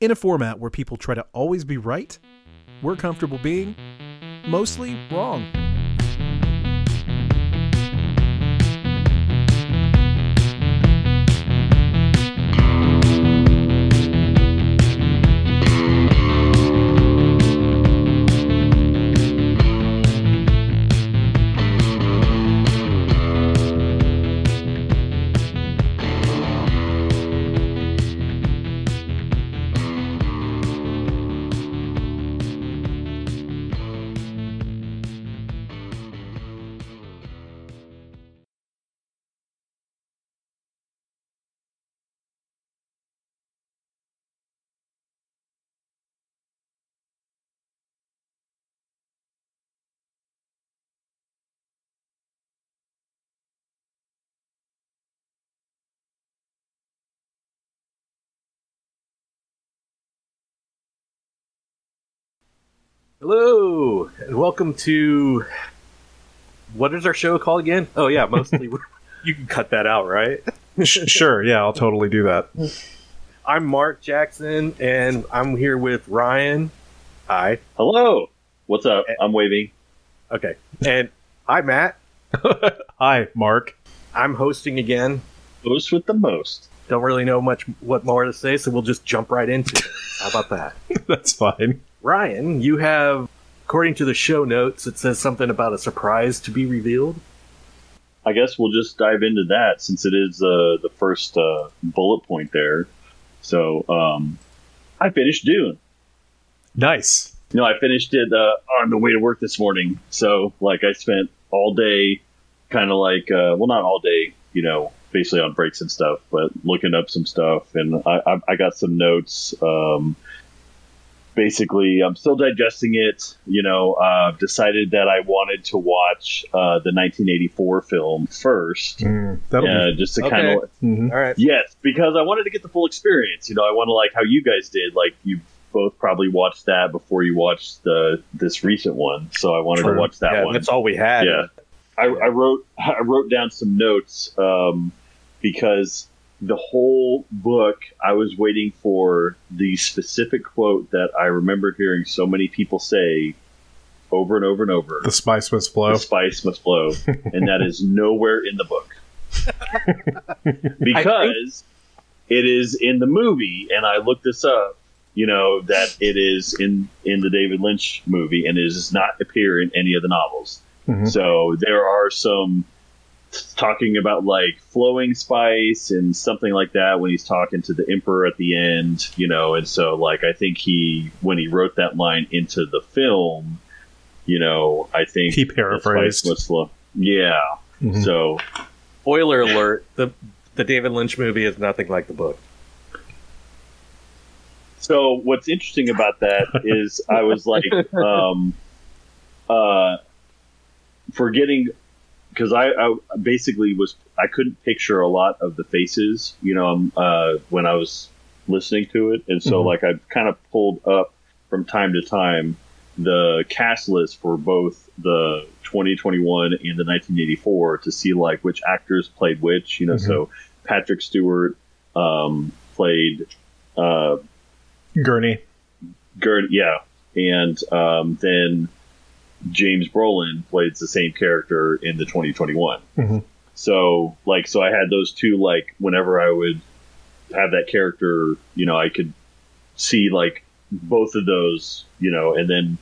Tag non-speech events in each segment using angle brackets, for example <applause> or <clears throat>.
In a format where people try to always be right, we're comfortable being mostly wrong. Hello, and welcome to what is our show called again? Oh yeah, mostly <laughs> you can cut that out, right? sure, yeah, I'll totally do that. I'm Mark Jackson, and I'm here with Ryan. Hi. Hello. What's up? I'm waving. Okay, and hi Matt. <laughs> Hi, Mark. I'm hosting again. Host with the most. Don't really know much what more to say, so we'll just jump right into it. How about that? <laughs> That's fine. Ryan, you have, according to the show notes, it says something about a surprise to be revealed. I guess we'll just dive into that since it is uh, the first uh, bullet point there. So, um, I finished Dune. Nice. You know, I finished it uh, on the way to work this morning. So, like, I spent all day kind of like, uh, well, not all day, you know, basically on breaks and stuff, but looking up some stuff. And I, I, I got some notes. Um, basically, I'm still digesting it. You know, uh, decided that I wanted to watch uh, the 1984 film first, Mm, uh, be. just to Okay. kind of mhm. All right. yes, because I wanted to get the full experience. You know, I want to like how you guys did. Like you both probably watched that before you watched the this recent one, so I wanted True. to watch that yeah, one. that's all we had. Yeah. I, I wrote <laughs> I wrote down some notes um, because the whole book I was waiting for the specific quote that I remember hearing so many people say over and over and over. The spice must flow. The spice must flow, <laughs> and that is nowhere in the book <laughs> because it is in the movie. And I looked this up. You know that it is in in the David Lynch movie, and it does not appear in any of the novels. Mhm. So there are some talking about like flowing spice and something like that when he's talking to the emperor at the end, you know, and so like I think he when he wrote that line into the film, you know, I think He paraphrased. spice must flow. Yeah. Mhm. So Spoiler alert: the the David Lynch movie is nothing like the book. So what's interesting about that <laughs> is I was like, um, uh, forgetting because I, I basically was I couldn't picture a lot of the faces, you know, um, uh, when I was listening to it, and so Mhm. like I kind of pulled up from time to time the cast list for both the 2021 and the 1984 to see like which actors played which, you know. Mhm. So Patrick Stewart um, played. Uh, Gurney. Gerd, yeah, and um, then James Brolin plays the same character in the 2021. Mhm. So, like, so I had those two. Like, whenever I would have that character, you know, I could see like both of those, you know, and then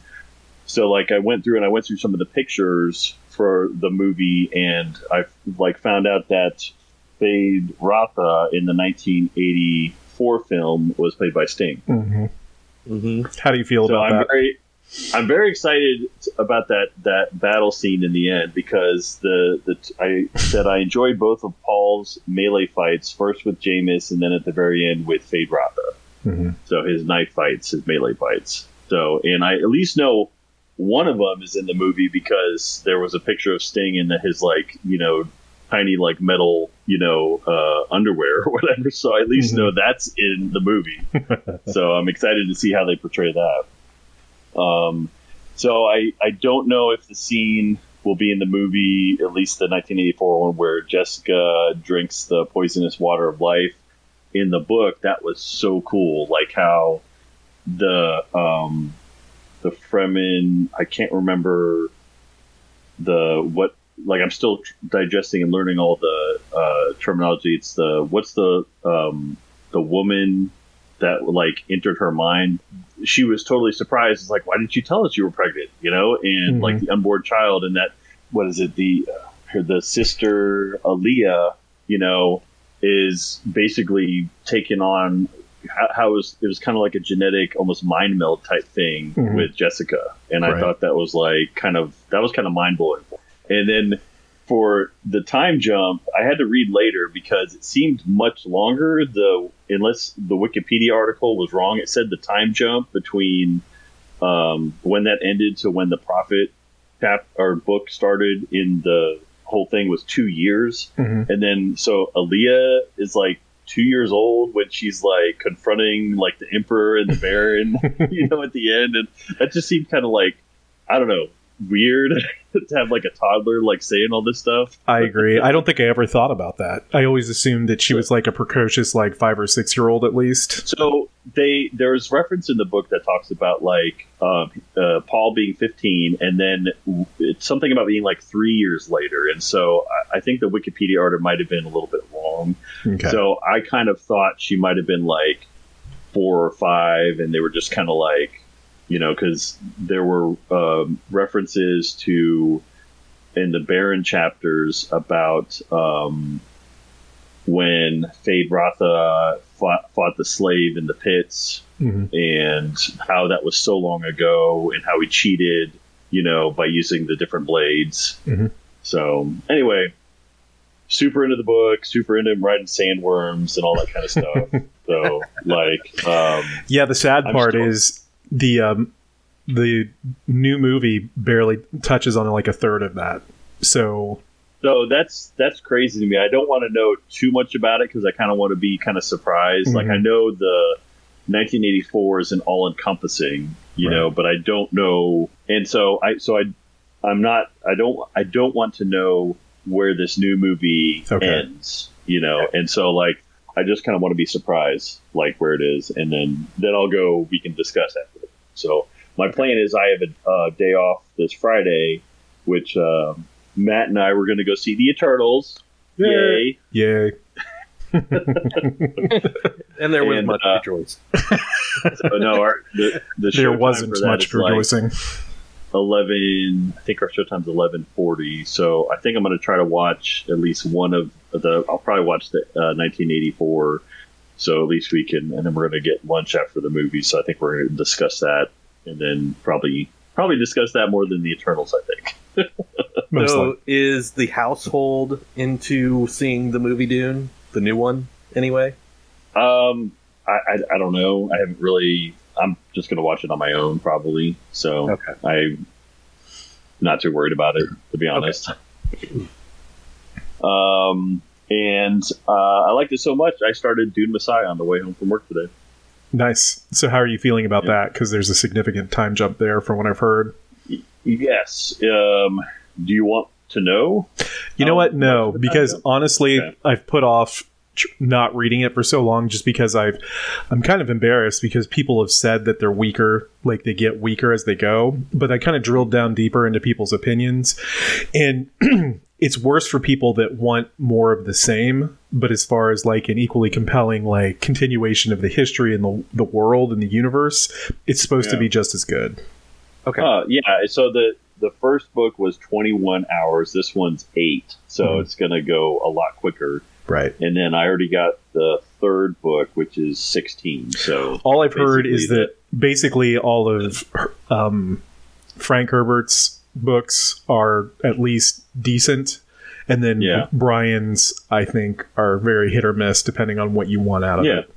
so like I went through and I went through some of the pictures for the movie, and I like found out that Feyd-Rautha in the 1984 film was played by Sting. hmm Mm-hmm. How do you feel So about I'm that? very, I'm very excited about that that battle scene in the end because the the I said I enjoy both of Paul's melee fights, first with Jamis and then at the very end with Feyd-Rautha. Mhm. So his knife fights, his melee fights. So and I at least know one of them is in the movie because there was a picture of Sting in his like you know tiny like metal you know uh, underwear or whatever. So I at least Mhm. know that's in the movie. <laughs> so I'm excited to see how they portray that. Um, so I I don't know if the scene will be in the movie, at least the 1984 one, where Jessica drinks the poisonous water of life in the book that was so cool, like how the um, the Fremen. I can't remember the what. Like I'm still digesting and learning all the uh, terminology. It's the what's the um, the woman that like entered her mind. She was totally surprised. It's like, why didn't you tell us you were pregnant? You know, and Mhm. like the unborn child, and that what is it? The uh, her the sister Alia, you know, is basically taken on how, how it was it was kind of like a genetic almost mind meld type thing Mhm. with Jessica, and I thought that was like kind of that was kind of mind blowing. And then for the time jump, I had to read later because it seemed much longer. The unless the Wikipedia article was wrong, it said the time jump between um, when that ended to when the Prophet chap or book started in the whole thing was two years, Mhm. and then so Alia is like two years old when she's like confronting like the Emperor and the Baron, <laughs> you know, at the end, and that just seemed kind of like I don't know weird <laughs> to have like a toddler like saying all this stuff. I agree. I don't think I ever thought about that. I always assumed that she was like a precocious, like five or six year old at least. So they there's reference in the book that talks about like um, uh, Paul being 15, and then it's something about being like three years later. And so I, I think the Wikipedia article might have been a little bit wrong. Okay. So I kind of thought she might have been like four or five, and they were just kind of like, you know, because there were um, references to in the Baron chapters about um, when Feyd-Rautha fought, fought the slave in the pits Mhm. and how that was so long ago and how he cheated, you know, by using the different blades. Mhm. So anyway, super into the book, super into him riding sandworms and all that kind of stuff. <laughs> so like, um, Yeah, the sad I'm part still- is the um, the new movie barely touches on like a third of that. So so that's that's crazy to me. I don't want to know too much about it because I kind of want to be kind of surprised. Like Mhm. I know the 1984 is an all encompassing, you know, but I don't know. And so I so I I'm not I don't I don't want to know where this new movie Okay. ends, you know. And so like I just kind of want to be surprised like where it is and then then I'll go we can discuss after. So my plan is I have a uh, day off this Friday which um, Matt and I were going to go see the Eternals. Yay! yay. <laughs> And there was And, much uh, rejoice. So <laughs> no, our, the the There showtime wasn't much is like rejoicing. eleven. I think our showtime's eleven forty. So I think I'm going to try to watch at least one of the. I'll probably watch the uh, 1984. So at least we can, and then we're going to get lunch after the movie. So I think we're going to discuss that, and then probably probably discuss that more than the Eternals. I think. <laughs> So is the household into seeing the movie Dune, the new one, anyway? Um, I, I, I don't know. I haven't really. I'm just going to watch it on my own, probably. So Okay. I'm not too worried about it, to be honest. um, and uh, I liked it so much, I started Dune Messiah on the way home from work today. Nice. So how are you feeling about Yeah. that? Because there's a significant time jump there from what I've heard. Yes. Um, do you want to know? You know Um, what? No, because honestly, Okay. I've put off not reading it for so long just because I've I'm kind of embarrassed because people have said that they're weaker, like they get weaker as they go. But I kind of drilled down deeper into people's opinions, and <clears throat> it's worse for people that want more of the same. But as far as like an equally compelling like continuation of the history and the the world and the universe, it's supposed to be just as good. Okay. Uh, yeah. So the the first book was 21 hours. This one's eight, so Mhm. it's going to go a lot quicker. Right. And then I already got the third book, which is 16. So All I've heard is that basically all of um, Frank Herbert's books are at least decent, and then Yeah. Brian's, I think, are very hit or miss depending on what you want out of Yeah. it.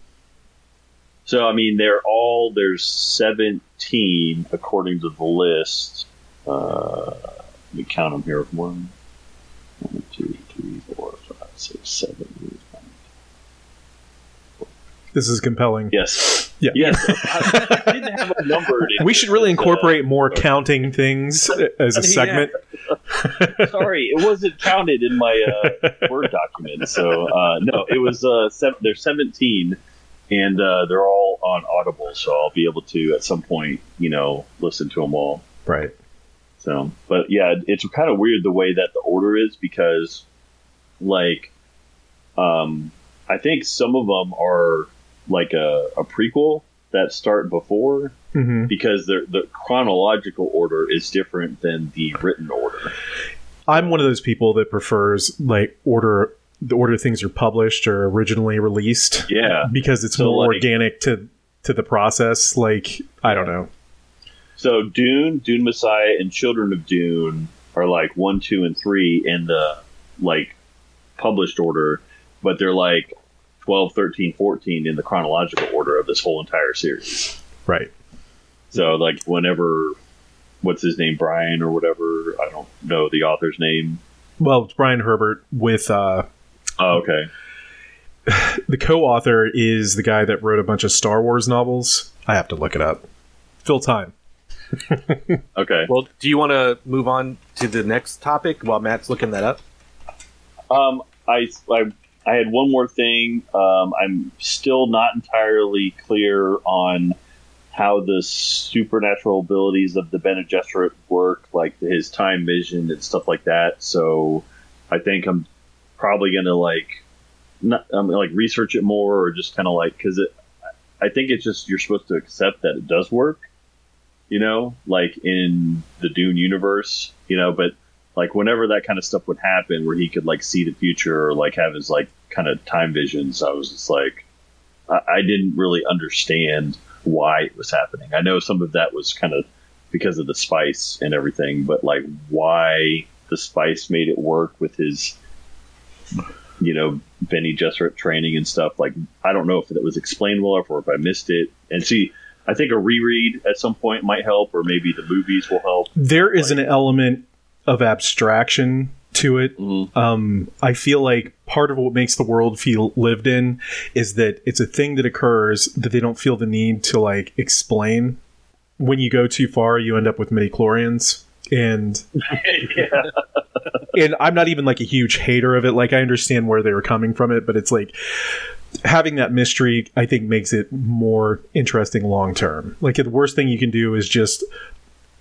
So I mean, they're all there's 17 according to the list. Uh, let me count them here. One, one, two, three, four, six, seven, eight, nine, This is compelling. Yes. Yeah. Yes. I, I didn't have a number. in We should really It's, uh, incorporate more counting things as a Yeah. segment. <laughs> sorry, it wasn't counted in my uh, Word document. So uh, no, it was. Uh, seven, they're seventeen, and uh, they're all on Audible. So I'll be able to at some point, you know, listen to them all. Right. So, but yeah, it's kind of weird the way that the order is because, like, um, I think some of them are like a, a prequel that start before hmm because the the chronological order is different than the written order. I'm one of those people that prefers like order the order things are published or originally released Yeah. because it's So, more like- organic to to the process. Like I don't know. So Dune, Dune Messiah, and Children of Dune are like one, two, and three in the like published order, but they're like 12, 13, 14 in the chronological order of this whole entire series. Right. So like whenever what's his name, Brian or whatever, I don't know the author's name. Well, it's Brian Herbert with uh Oh, okay. <sighs> the co-author is the guy that wrote a bunch of Star Wars novels. I have to look it up. Phil Time. <laughs> Okay. Well, do you want to move on to the next topic while Matt's looking that up? Um, I, I, I had one more thing. Um, I'm still not entirely clear on how the supernatural abilities of the Bene Gesserit work, like his time vision and stuff like that. So I think I'm probably gonna like, not um, like research it more or just kind of like because it. I think it's just you're supposed to accept that it does work. You know, like in the Dune universe, you know, but like whenever that kind of stuff would happen where he could like see the future or like have his like kind of time visions i was just like I, I didn't really understand why it was happening. I know some of that was kind of because of the spice and everything but like why the spice made it work with his you know Bene Gesserit training and stuff like i don't know if that was explained well or if i missed it. And see i think a reread at some point might help or maybe the movies will help. There is Like- an element of abstraction to it. Mhm. Um, I feel like part of what makes the world feel lived in is that it's a thing that occurs that they don't feel the need to like explain. When you go too far, you end up with midi chlorians. And yeah <laughs> and I'm not even like a huge hater of it. Like I understand where they were coming from it, but it's like having that mystery I think makes it more interesting long term. Like the worst thing you can do is just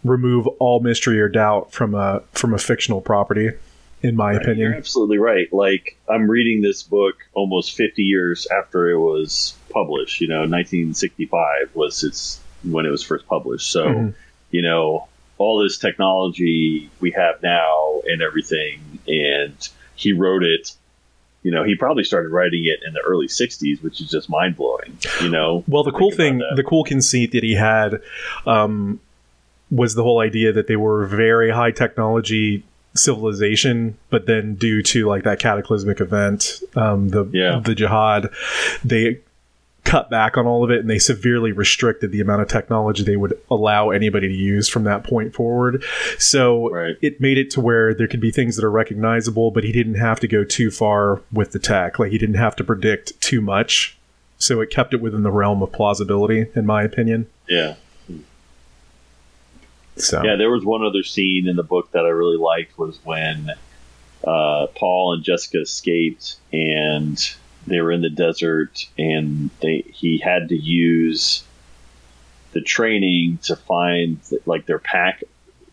remove all mystery or doubt from a from a fictional property in my You're opinion. absolutely right. Like I'm reading this book almost 50 years after it was published. You know, 1965 was its when it was first published. So, Mhm. you know, all this technology we have now and everything, and he wrote it. You know, he probably started writing it in the early 60s, which is just mind blowing. You know, Well, the cool thing, the cool conceit that he had um, was the whole idea that they were a very high technology civilization, but then due to like that cataclysmic event, um, the Yeah. the jihad, they cut back on all of it and they severely restricted the amount of technology they would allow anybody to use from that point forward. So Right. it made it to where there could be things that are recognizable, but he didn't have to go too far with the tech. Like he didn't have to predict too much. So it kept it within the realm of plausibility, in my opinion. yeah. So. Yeah, there was one other scene in the book that I really liked was when uh, Paul and Jessica escaped and they were in the desert and they he had to use the training to find like their pack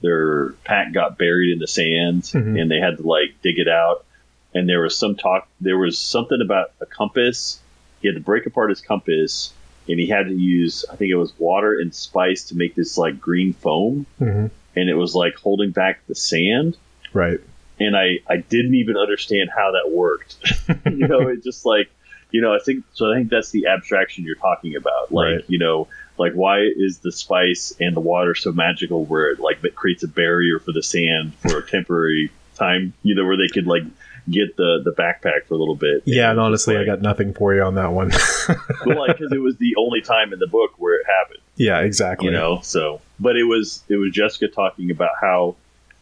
their pack got buried in the sand Mhm. and they had to like dig it out. And there was some talk there was something about a compass. He had to break apart his compass and he had to use i think it was water and spice to make this like green foam Mhm. and it was like holding back the sand right. and i i didn't even understand how that worked <laughs> you know it just like you know i think so i think that's the abstraction you're talking about like Right. you know like why is the spice and the water so magical where it like it creates a barrier for the sand for a temporary time you know where they could like get the the backpack for a little bit Yeah, and it's honestly, I got nothing for you on that one. <laughs> well, like because it was the only time in the book where it happened yeah, exactly. you know so but it was it was jessica talking about how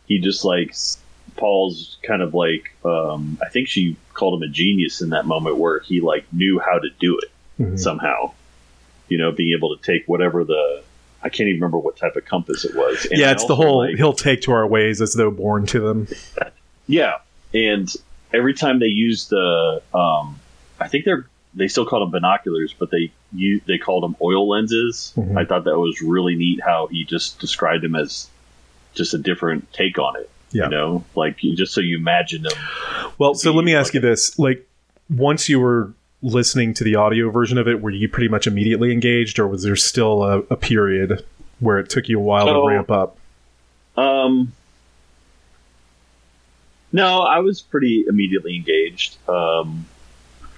he just like paul's kind of like um i think she called him a genius in that moment where he like knew how to do it Mhm. somehow. You know, being able to take whatever the I can't even remember what type of compass it was. And yeah, it's the whole like- he'll take to our ways as though born to them. <laughs> Yeah, and every time they use the, um, I think they're they still call them binoculars, but they you they called them oil lenses. Mhm. I thought that was really neat how he just described them as just a different take on it. Yeah. You know, like just so you imagine them. Well, so let me ask like you this: like, once you were listening to the audio version of it, were you pretty much immediately engaged, or was there still a, a period where it took you a while So- to ramp up? Um, no, I was pretty immediately engaged um,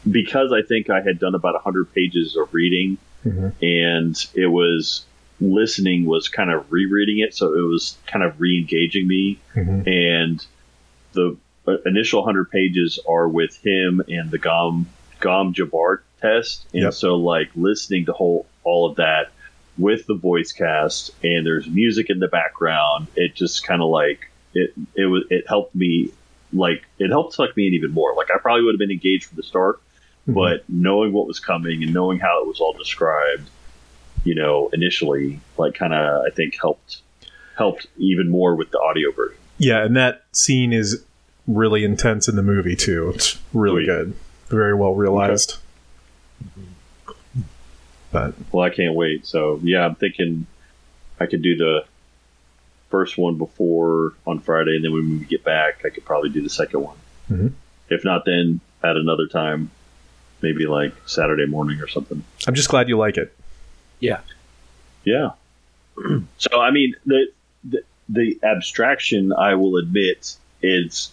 because I think I had done about hundred pages of reading, Mhm. and it was listening was kind of rereading it, so it was kind of re-engaging me. Mhm. And the uh, initial hundred pages are with him and the Gom Gom Jabbar test, and Yep. so like listening to whole all of that with the voice cast and there's music in the background it just kind of like it it was it helped me like it helped suck me in even more like i probably would have been engaged from the start Mhm. but knowing what was coming and knowing how it was all described you know initially like kind of i think helped helped even more with the audio version Yeah, and that scene is really intense in the movie too. It's really Sweet. good, very well realized. But well i can't wait so yeah i'm thinking i could do the first one before on friday and then when we get back i could probably do the second one Mhm. if not then at another time maybe like saturday morning or something I'm just glad you like it. Yeah. Yeah. <clears throat> so I mean the, the the abstraction I will admit is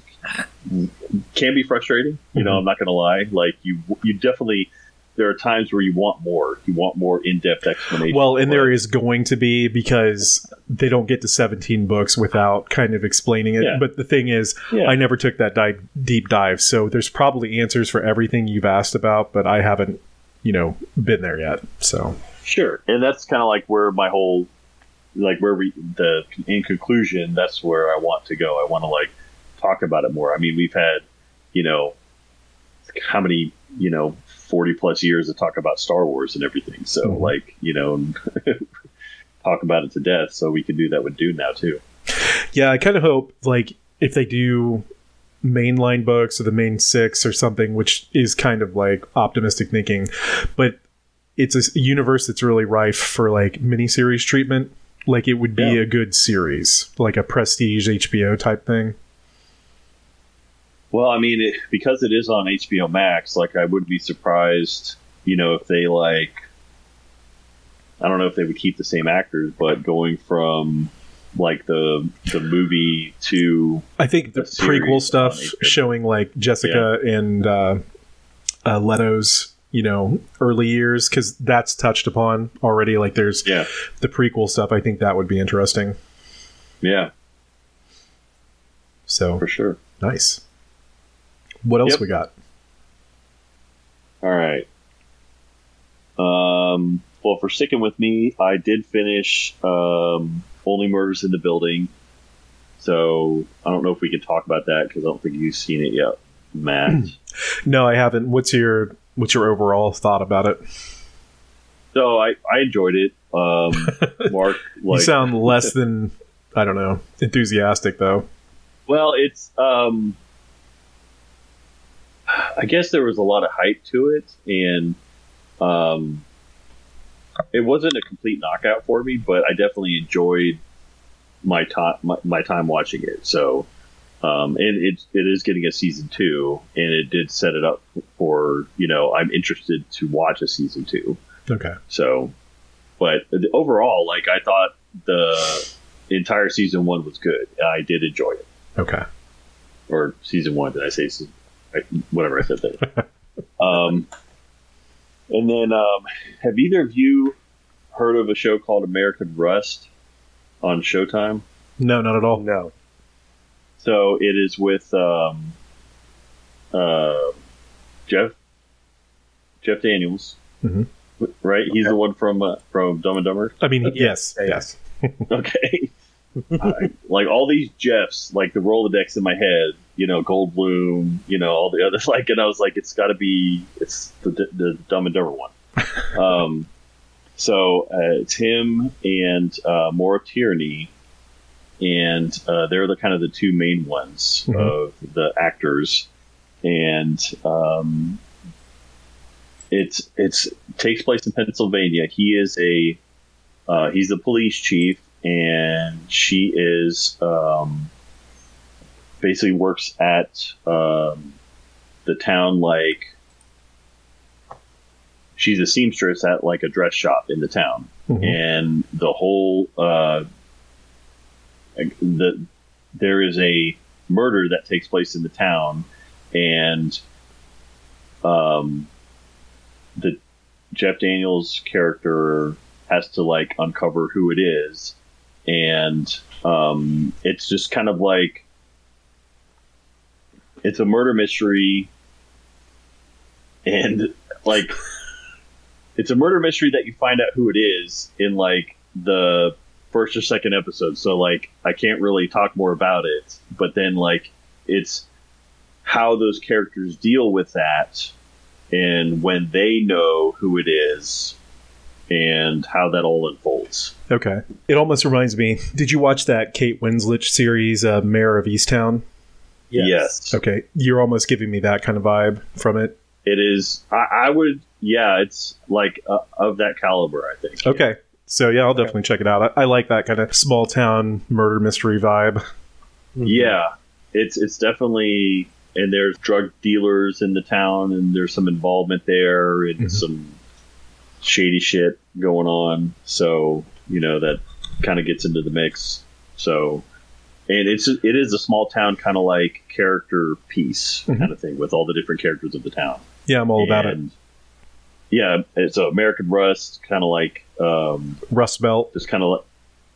can be frustrating. You know, Mhm. I'm not going to lie. Like you you definitely there are times where you want more. You want more in-depth explanation. Well, and there is going to be because they don't get to 17 books without kind of explaining it. Yeah. But the thing is, Yeah. I never took that dive, deep dive, so there's probably answers for everything you've asked about, but I haven't, you know, been there yet. So Sure, and that's kind of like where my whole, like where we the in conclusion, that's where I want to go. I want to like talk about it more. I mean, we've had, you know, how many, you know, forty plus years to talk about Star Wars and everything. So Mhm. like, you know, <laughs> talk about it to death. So we can do that with Dune now too. yeah, I kind of hope like if they do mainline books or the main six or something, which is kind of like optimistic thinking, but it's a universe that's really rife for like miniseries treatment. Like it would be Yeah. a good series, like a prestige HBO type thing. Well, I mean, it, because it is on HBO Max, like I would be surprised, you know, if they like, I don't know if they would keep the same actors, but going from like the the movie to I think the prequel stuff showing like Jessica and uh, uh, Leto's, you know, early years because that's touched upon already. Like there's yeah, the prequel stuff. I think that would be interesting. yeah, So for sure. nice. What else Yep. we got? All right. Um, well, for sticking with me, I did finish um, Only Murders in the Building. So I don't know if we can talk about that because I don't think you've seen it yet, Matt. <clears throat> No, I haven't. What's your what's your overall thought about it? so I, I enjoyed it. Um, <laughs> Mark, you sound less <laughs> than I don't know enthusiastic though. well, it's um, I guess there was a lot of hype to it, and um, it wasn't a complete knockout for me, but I definitely enjoyed my time my, my time watching it. So, um, and it it is getting a season two, and it did set it up for you know I'm interested to watch a season two. Okay. So, but overall, like I thought the entire season one was good. I did enjoy it. Okay. Or season one, did I say season? I, whatever I said there. <laughs> um, and then, um, have either of you heard of a show called American Rust on Showtime? No, not at all. No. So it is with um, uh, Jeff Jeff Daniels, Mhm. right? He's the one from uh, from Dumb and Dumber. I mean, Yeah, yes, yeah, yeah. yes. <laughs> Okay. <laughs> I- like all these Jeffs, like the Rolodex in my head, you know, Goldblum, you know, all the others. <laughs> Like, and I was like, it's got to be, it's the, the Dumb and Dumber one. <laughs> um, so uh, it's him and uh, Maura Tierney, and uh, they're the kind of the two main ones Mhm. of the actors, and um, it's it's takes place in Pennsylvania. He is a uh, he's the police chief, and she is um, basically works at um, the town like she's a seamstress at like a dress shop in the town Mhm. and the whole uh, the there is a murder that takes place in the town and um the Jeff Daniels character has to like uncover who it is and um it's just kind of like it's a murder mystery and like it's a murder mystery that you find out who it is in like the first or second episode so like i can't really talk more about it but then like it's how those characters deal with that and when they know who it is and how that all unfolds Okay. It almost reminds me. Did you watch that Kate Winslet series, uh, Mare of Easttown? Yes, Okay. You're almost giving me that kind of vibe from it. it is I, I would yeah it's like uh, of that caliber i think Okay. So yeah, I'll definitely check it out. I, I like that kind of small town murder mystery vibe. <laughs> Yeah, it's it's definitely and there's drug dealers in the town and there's some involvement there and Mhm. some shady shit going on. So you know that kind of gets into the mix. So and it's it is a small town kind of like character piece Mhm. kind of thing with all the different characters of the town. Yeah, I'm all about it. Yeah, it's American Rust kind of like um, Rust Belt, just kind of like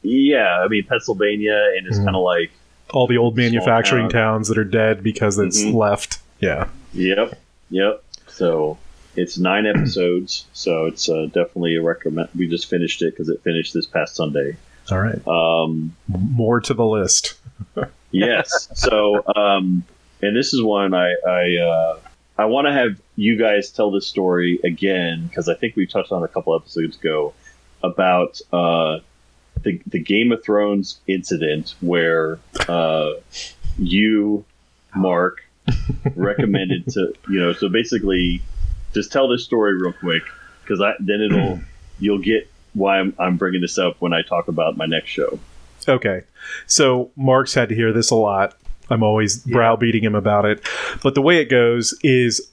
yeah. I mean Pennsylvania and it's Mhm. kind of like all the old manufacturing town. towns that are dead because it's Mhm. left. Yeah. Yep, yep. So it's nine episodes. So it's uh, definitely a recommend. We just finished it because it finished this past Sunday. All right. Um, More to the list. <laughs> yes. So um, and this is one I I uh, I want to have you guys tell this story again because I think we touched on it a couple episodes ago about uh, the the Game of Thrones incident where uh, you Mark <laughs> recommended to you know so basically just tell this story real quick because I then it'll you'll get why I'm, I'm bringing this up when I talk about my next show. Okay. So Mark's had to hear this a lot. I'm always browbeating him about it. But the way it goes is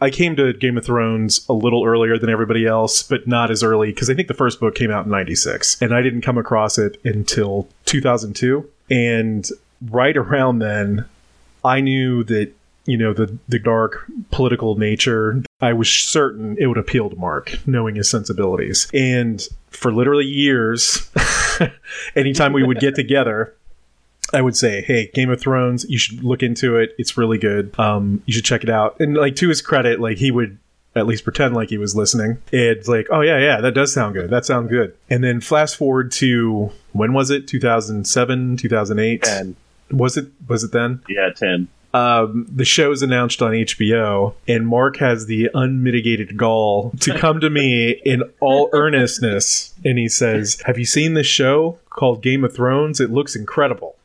I came to Game of Thrones a little earlier than everybody else, but not as early because I think the first book came out in 96 and I didn't come across it until 2002. And right around then, I knew that you know the the dark political nature i was certain it would appeal to mark knowing his sensibilities. And for literally years <laughs> anytime we would get together i would say hey game of thrones you should look into it. It's really good. Um you should check it out. And like to his credit like he would at least pretend like he was listening. It's like oh yeah yeah that does sound good. That sounds good. And then fast forward to when was it? 2007 2008 And was it was it then? Yeah, ten. Um, the show's announced on HBO, and Mark has the unmitigated gall to come to me in all <laughs> earnestness, and he says, "Have you seen this show called Game of Thrones? It looks incredible."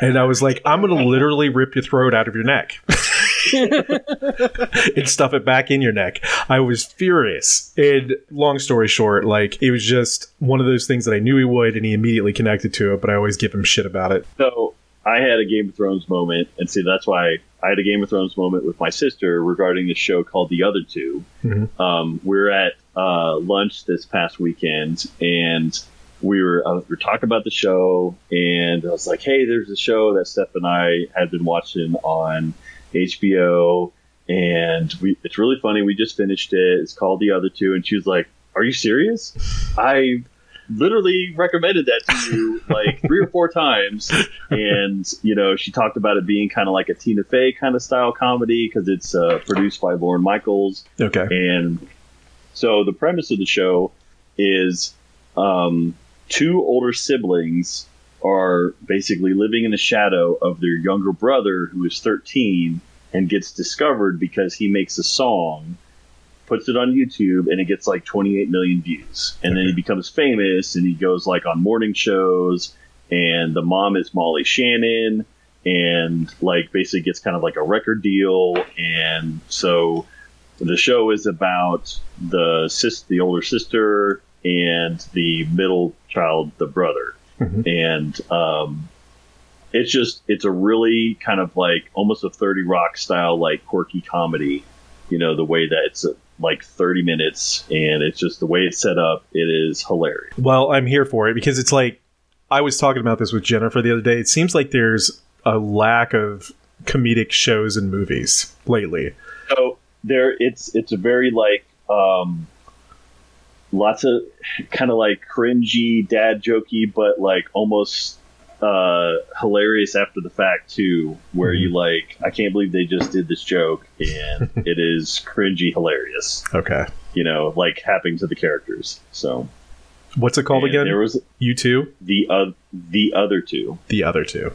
And I was like, "I'm going to literally rip your throat out of your neck." <laughs> and stuff it back in your neck. I was furious. And long story short, like it was just one of those things that I knew he would, and he immediately connected to it. But I always give him shit about it. So I had a Game of Thrones moment, and see that's why I had a Game of Thrones moment with my sister regarding this show called The Other 2 Mhm. Um, we were at uh, lunch this past weekend, and we were uh, we were talking about the show, and I was like, "Hey, there's a show that Steph and I had been watching on HBO." And we, it's really funny. We just finished it. It's called The Other Two, and she was like, "Are you serious?" I literally recommended that to you <laughs> like three or four times and you know she talked about it being kind of like a tina fey kind of style comedy because it's uh, produced by lorne michaels Okay. and so the premise of the show is um, two older siblings are basically living in the shadow of their younger brother who is 13 and gets discovered because he makes a song puts it on YouTube, and it gets like 28 million views. And then he becomes famous, and he goes like on morning shows, and the mom is Molly Shannon, and like basically gets kind of like a record deal, and so the show is about the sis, the older sister, and the middle child, the brother, Mhm. and um, it's just it's a really kind of like almost a 30 rock style like quirky comedy you know the way that it's uh, like 30 minutes and it's just the way it's set up it is hilarious Well, I'm here for it because it's like I was talking about this with Jennifer the other day. It seems like there's a lack of comedic shows and movies lately. so there it's it's a very like um lots of kind of like cringy dad jokey but like almost uh hilarious after the fact too where you like i can't believe they just did this joke and <laughs> it is cringy hilarious Okay. you know like happening to the characters so What's it called And again? there was you two? the uh, the other two The other two.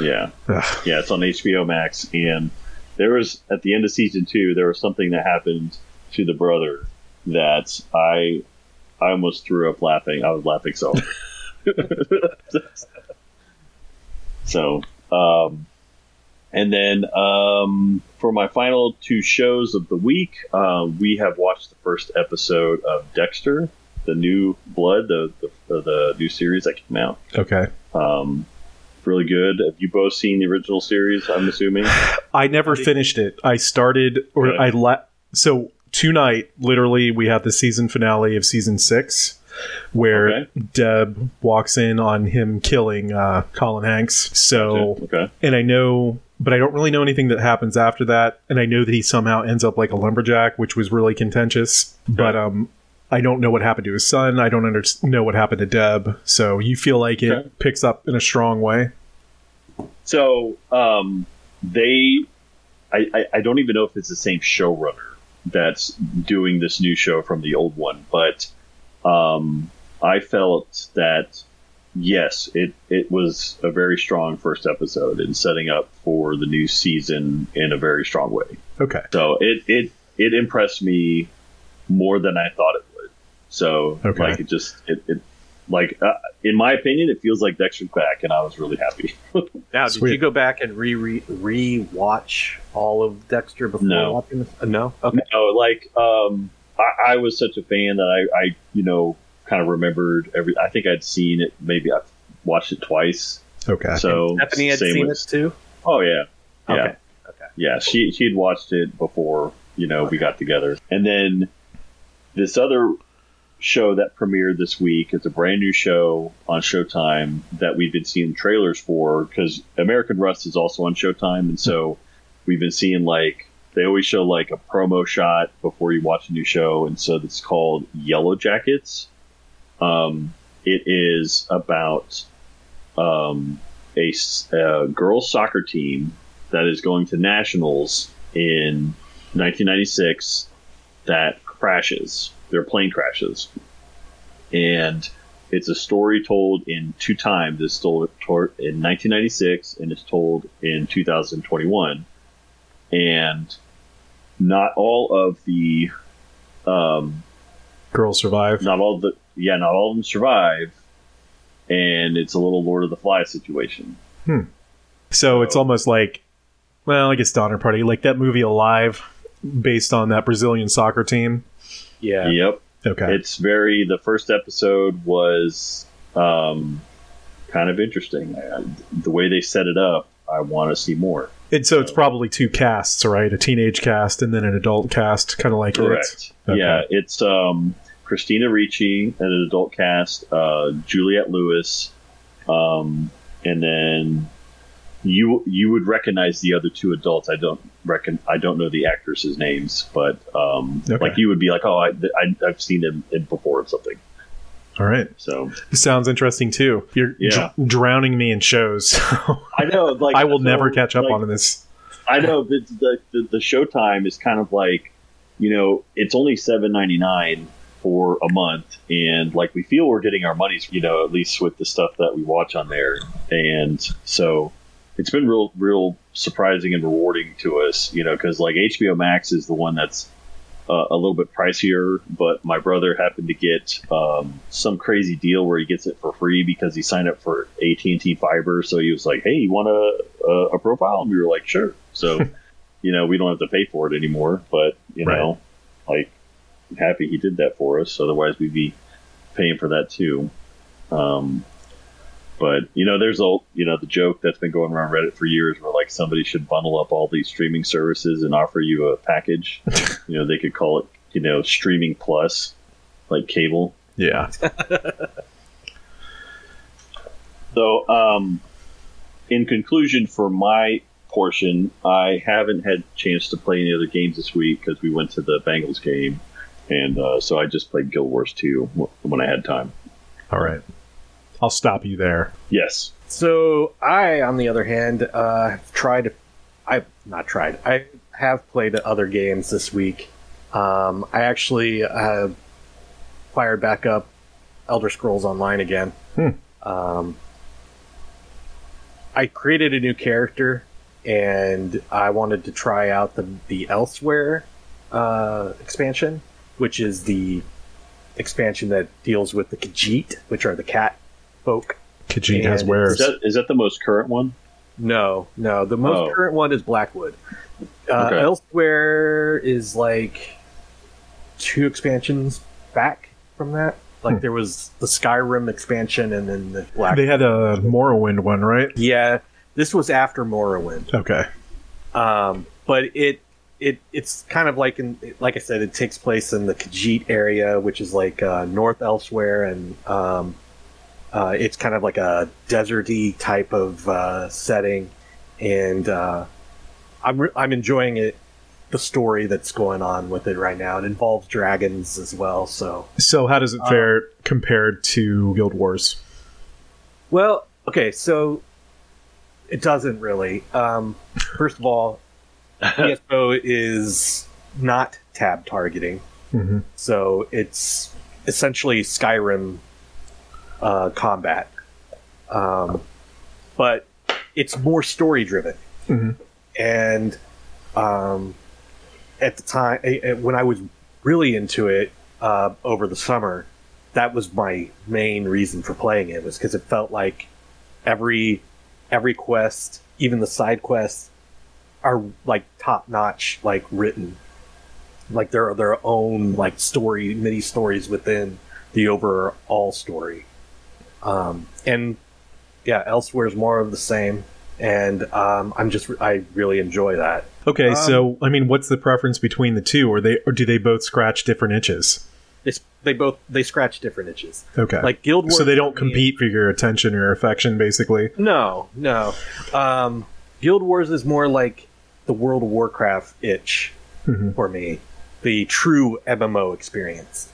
yeah <sighs> yeah it's on hbo max and there was at the end of season two there was something that happened to the brother that i i almost threw up laughing i was laughing so. <laughs> <laughs> so um and then um, for my final two shows of the week, uh, we have watched the first episode of Dexter, the new Blood, the the, the new series that came out. Okay. Um, really good. Have you both seen the original series? I'm assuming. I never finished it. I started, or Okay. I la- so tonight, literally, we have the season finale of season six, where Okay. Deb walks in on him killing uh, Colin Hanks. So, okay. and I know, but I don't really know anything that happens after that. And I know that he somehow ends up like a lumberjack, which was really contentious. But um, I don't know what happened to his son. I don't under- know what happened to Deb. So you feel like it Okay. picks up in a strong way. So um, they, I, I, I don't even know if it's the same showrunner that's doing this new show from the old one, but um, I felt that yes, it it was a very strong first episode in setting up for the new season in a very strong way. Okay. So it it it impressed me more than I thought it would. So Okay. like it just it, it like uh, in my opinion, it feels like Dexter's back, and I was really happy. <laughs> Now, did you go back and re re re watch all of Dexter before No. watching this? Uh, no. Okay. No, like um, I, I was such a fan that I, I you know kind of remembered every. I think I'd seen it. Maybe I've watched it twice. Okay. So Stephanie had same seen with- it too. Oh yeah, yeah, Okay. Okay. yeah. She she'd watched it before you know we got together, and then this other show that premiered this week. It's a brand new show on Showtime that we've been seeing trailers for because American Rust is also on Showtime, and so we've been seeing like they always show like a promo shot before you watch a new show, and so it's called Yellow Jackets. Um, it is about um, a, a girls soccer team that is going to nationals in 1996 that crashes. Their plane crashes, and it's a story told in two times. It's told in 1996 and it's told in 2021, and not all of the um, Girls survive. not all the yeah, not all of them survive, and it's a little Lord of the Flies situation. So it's almost like, well, I guess Donner Party, like that movie Alive, based on that Brazilian soccer team. Yeah. Yep, Okay. it's very. The first episode was um, kind of interesting. I, the way they set it up, I want to see more. And so it's probably two casts, right? A teenage cast and then an adult cast, kind of like it. Correct. Okay. Yeah, it's um, Christina Ricci and an adult cast, uh, Juliette Lewis, um, and then you you would recognize the other two adults. I don't reckon I don't know the actresses' names, but um, Okay. like you would be like, oh, I, I I've seen them in before or something. All right. So sounds interesting too. You're Yeah. dr- drowning me in shows. <laughs> I know, like I will so, never catch up like, on this. I know the, the the the Showtime is kind of like, you know, it's only seven ninety nine for a month, and like we feel we're getting our money's, you know, at least with the stuff that we watch on there, and so it's been real real surprising and rewarding to us, you know, because like HBO Max is the one that's uh, a little bit pricier, but my brother happened to get um, some crazy deal where he gets it for free because he signed up for AT and T fiber. So he was like, "Hey, you want a, a, a profile?" And we were like, "Sure." So, <laughs> you know, we don't have to pay for it anymore. But you Right. know, like, I'm happy he did that for us. Otherwise, we'd be paying for that too. Um, but you know, there's a you know the joke that's been going around Reddit for years, where like somebody should bundle up all these streaming services and offer you a package. <laughs> you know, they could call it you know streaming plus, like cable. Yeah. <laughs> So, um, in conclusion, for my portion, I haven't had chance to play any other games this week because we went to the Bengals game, and uh, so I just played Guild Wars 2 when I had time. All right. I'll stop you there. Yes. So I, on the other hand, uh, have tried. I've not tried. I have played other games this week. Um, I actually uh, fired back up Elder Scrolls Online again. Hmm. Um, I created a new character, and I wanted to try out the the Elsweyr uh, expansion, which is the expansion that deals with the Khajiit, which are the cat folk. Khajiit has And- wares. Is that is that the most current one? No, no. The most Oh. current one is Blackwood. Uh, Okay. Elsweyr is like two expansions back from that. Like Hmm. there was the Skyrim expansion and then the Black. They had a Morrowind one, right? yeah, this was after Morrowind. Okay. Um, but it it it's kind of like in like I said, it takes place in the Khajiit area, which is like uh, North Elsweyr, and um, uh, it's kind of like a deserty type of uh, setting, and uh, I'm re- I'm enjoying it. The story that's going on with it right now. It involves dragons as well. So So how does it Uh, fare compared to Guild Wars? Well, okay, so it doesn't really. Um, first of all, <laughs> ESO is not tab targeting, hmm so it's essentially Skyrim uh, combat, um, but it's more story driven. Mhm. And um, at the time, when I was really into it uh, over the summer, that was my main reason for playing it was because it felt like every every quest, even the side quests, are like top notch, like written, like they're their own like story, mini stories within the overall story. Um, and yeah, Elsweyr is more of the same, and um, I'm just I really enjoy that. Okay, Um, so I mean, what's the preference between the two? Or they or do they both scratch different itches? They, they both they scratch different itches. Okay. Like Guild Wars, so they don't for me- compete for your attention or affection, basically. No, no. Um, Guild Wars is more like the World of Warcraft itch Mhm. for me, the true MMO experience.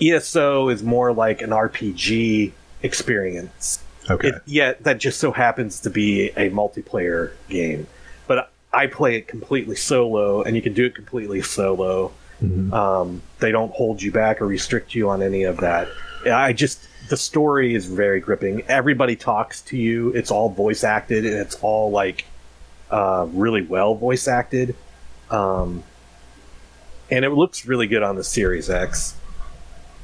ESO is more like an RPG experience. Okay. It, yeah, that just so happens to be a multiplayer game, but I play it completely solo, and you can do it completely solo. Mhm. Um, they don't hold you back or restrict you on any of that. I just the story is very gripping. Everybody talks to you. It's all voice acted, and it's all like uh, really well voice acted. Um, and it looks really good on the Series X.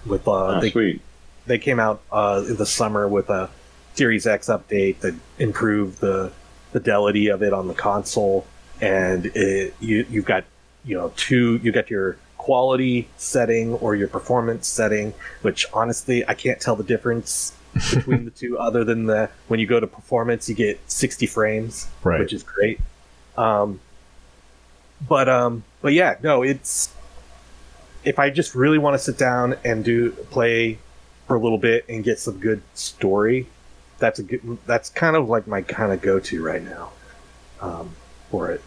With uh, Ah, they, sweet. They came out uh, in the summer with a Series X update that improved the fidelity of it on the console, and it, you you've got you know two you got your quality setting or your performance setting, which honestly I can't tell the difference between the two <laughs> other than the when you go to performance you get 60 frames, Right. which is great. Um, but um, but yeah, no, it's if I just really want to sit down and do play for a little bit and get some good story, that's a good. That's kind of like my kind of go to right now um, for it.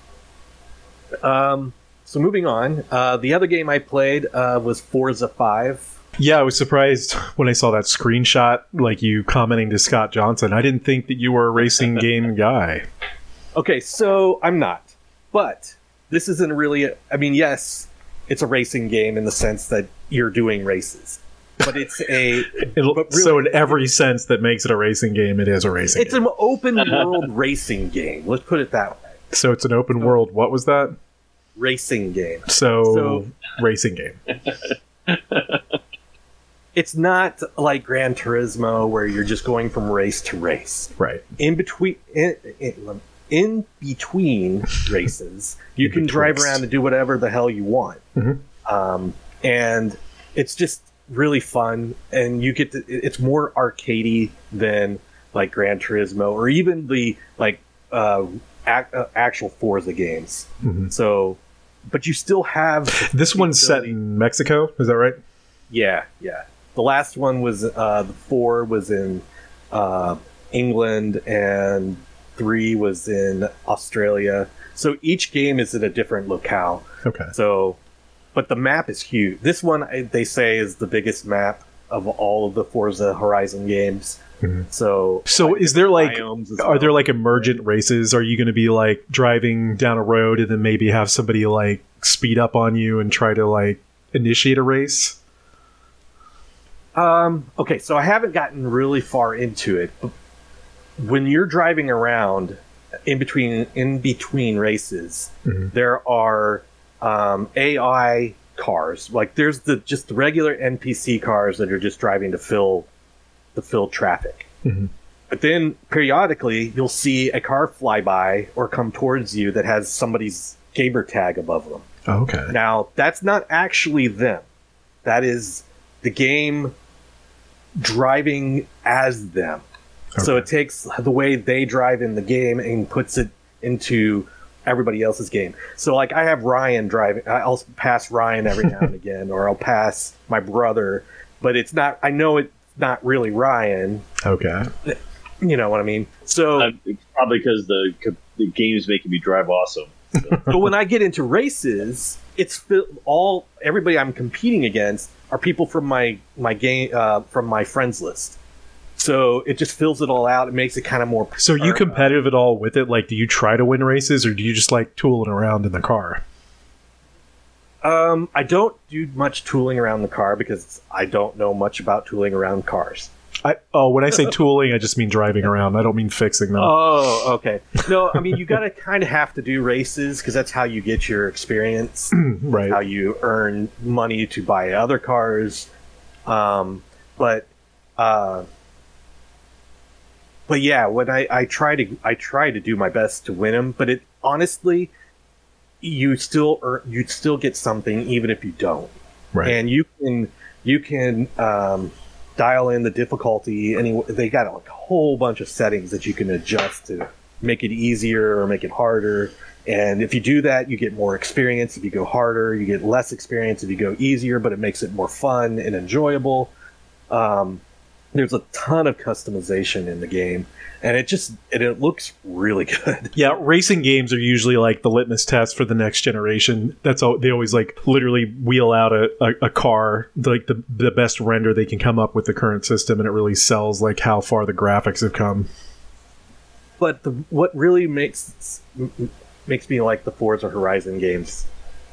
Um, so moving on, uh, the other game I played uh, was Forza Five. Yeah, I was surprised <laughs> when I saw that screenshot, like you commenting to Scott Johnson. I didn't think that you were a racing <laughs> game guy. Okay, so I'm not, but this isn't really. A, I mean, yes, it's a racing game in the sense that you're doing races, but it's a But really- so, in every sense that makes it a racing game, it is a racing it's game. an open world racing game. Let's put it that way. so it's an open world. What was that? racing game. So, So- racing game. <laughs> It's not like Gran Turismo where you're just going from race to race. Right. In between, in, in, in between races, you In can drive around and do whatever the hell you want. Mhm. Um, and it's just really fun, and you get to. It's more arcadey than like Gran Turismo or even the like uh, ac- uh, actual Forza games. Mhm. So, but you still have This one's set in Mexico. Is that right? Yeah, yeah. The last one was uh, the four was in uh, England and three was in Australia. So each game is in a different locale. Okay. So, but the map is huge. This one they say is the biggest map of all of the Forza Horizon games. Mhm. So, So, is there like Are well. there like emergent races? Are you going to be like driving down a road and then maybe have somebody like speed up on you and try to like initiate a race? Um, okay, so I haven't gotten really far into it, but when you're driving around in between in between races, Mhm. there are um, AI cars. Like there's the just the regular NPC cars that are just driving to fill to fill traffic. Mhm. But then periodically you'll see a car fly by or come towards you that has somebody's gamer tag above them. Oh, okay. Now, that's not actually them. That is the game driving as them. Okay. So it takes the way they drive in the game and puts it into everybody else's game. So like I have Ryan driving I'll pass Ryan every now and <laughs> again or I'll pass my brother, but it's not I know it's not really Ryan, Okay. you know what I mean? So Uh, probably because the the game's making me drive awesome. <laughs> but when I get into races, it's all everybody I'm competing against are people from my my game uh, from my friends list. So it just fills it all out. It makes it kind of more. So are you competitive at all with it? Like, do you try to win races or do you just like tooling around in the car? Um, I don't do much tooling around the car because I don't know much about tooling around cars. I, oh, when I say <laughs> tooling, I just mean driving around. I don't mean fixing them. Oh, okay. No, I mean you got to kind of have to do races because that's how you get your experience. <clears throat> right. how you earn money to buy other cars. Um, but uh, but yeah, when I, I try to I try to do my best to win them, but it honestly, you still earn, you still get something even if you don't, right. and you can you can um, dial in the difficulty. Any they got like a whole bunch of settings that you can adjust to make it easier or make it harder. And if you do that, you get more experience. If you go harder, you get less experience. If you go easier, but it makes it more fun and enjoyable. Um, there's a ton of customization in the game, and it just and it looks really <laughs> good. Yeah, racing games are usually like the litmus test for the next generation. That's all they always like literally wheel out a, a, a car, like the the best render they can come up with the current system, and it really sells like how far the graphics have come. But the, what really makes makes me like the Forza Horizon games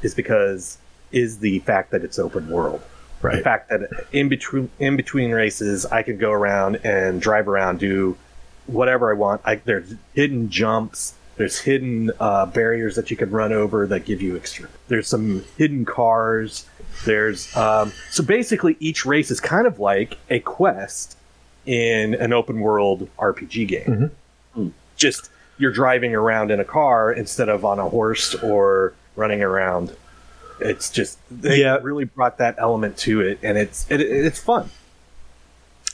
is because is the fact that it's open world. The fact that in between in between races, I can go around and drive around, do whatever I want. I, there's hidden jumps. There's hidden uh, barriers that you can run over that give you extra. There's some hidden cars. There's um, so basically each race is kind of like a quest in an open world RPG game. Just you're driving around in a car instead of on a horse or running around. It's just they Yeah. really brought that element to it, and it's it, it's fun.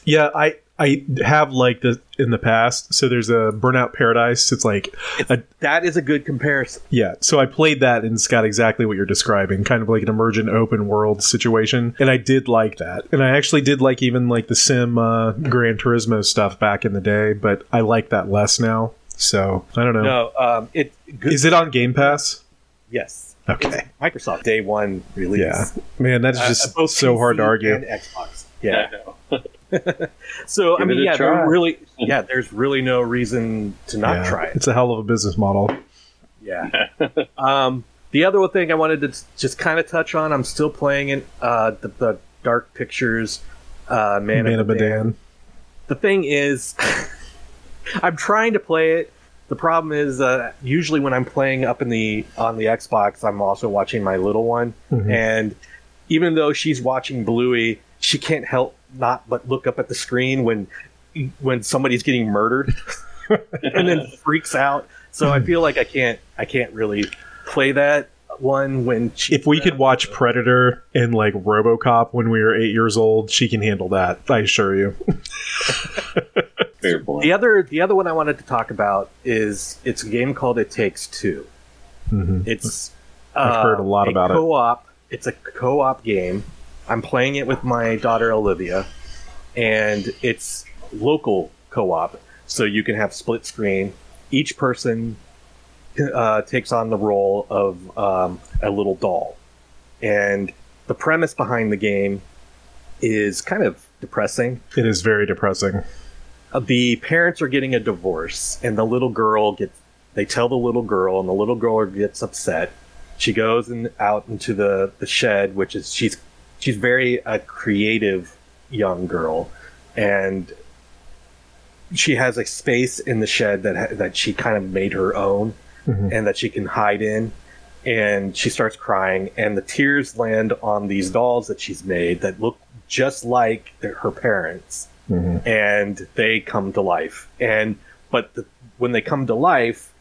Yeah, I I have liked this in the past. So there's a Burnout Paradise. It's like a, That is a good comparison. Yeah, so I played that and it's got exactly what you're describing, kind of like an emergent open world situation, and I did like that. And I actually did like even like the Sim uh, Gran Turismo stuff back in the day, but I like that less now. So I don't know. No, um, it good. Is it on Game Pass? yes, Okay. Microsoft day one release. Yeah, man, that's Uh, just both so hard to argue. And Xbox. Yeah. I know. <laughs> So I mean, yeah, try. there really, <laughs> yeah, there's really no reason to not Yeah, try it. It's a hell of a business model. Yeah. <laughs> um, the other thing I wanted to just kind of touch on, I'm still playing it. Uh, the, the Dark Pictures, uh, Man, Man of of Medan. Medan. The thing is, I'm trying to play it, the problem is uh, usually when I'm playing up in the on the Xbox, I'm also watching my little one, Mhm. and even though she's watching Bluey, she can't help not but look up at the screen when when somebody's getting murdered, <laughs> and then freaks out. So I feel like I can't I can't really play that one when she, If we could watch <laughs> Predator and like RoboCop when we were eight years old, she can handle that. I assure you. <laughs> Fair point. The other the other one I wanted to talk about is it's a game called It Takes Two. Mhm. It's I've heard a lot about it. co-op, It's a co-op game. I'm playing it with my daughter Olivia, and it's local co-op, so you can have split screen. Each person uh, takes on the role of um, a little doll, and the premise behind the game is kind of depressing It is very depressing. Uh, the parents are getting a divorce and the little girl gets they tell the little girl and the little girl gets upset. She goes in, out into the, the shed which is she's she's very a creative young girl. And she has a space in the shed that ha- that she kind of made her own Mhm. and that she can hide in. And she starts crying and the tears land on these dolls that she's made that look just like their, her parents Mhm. and they come to life and but the, when they come to life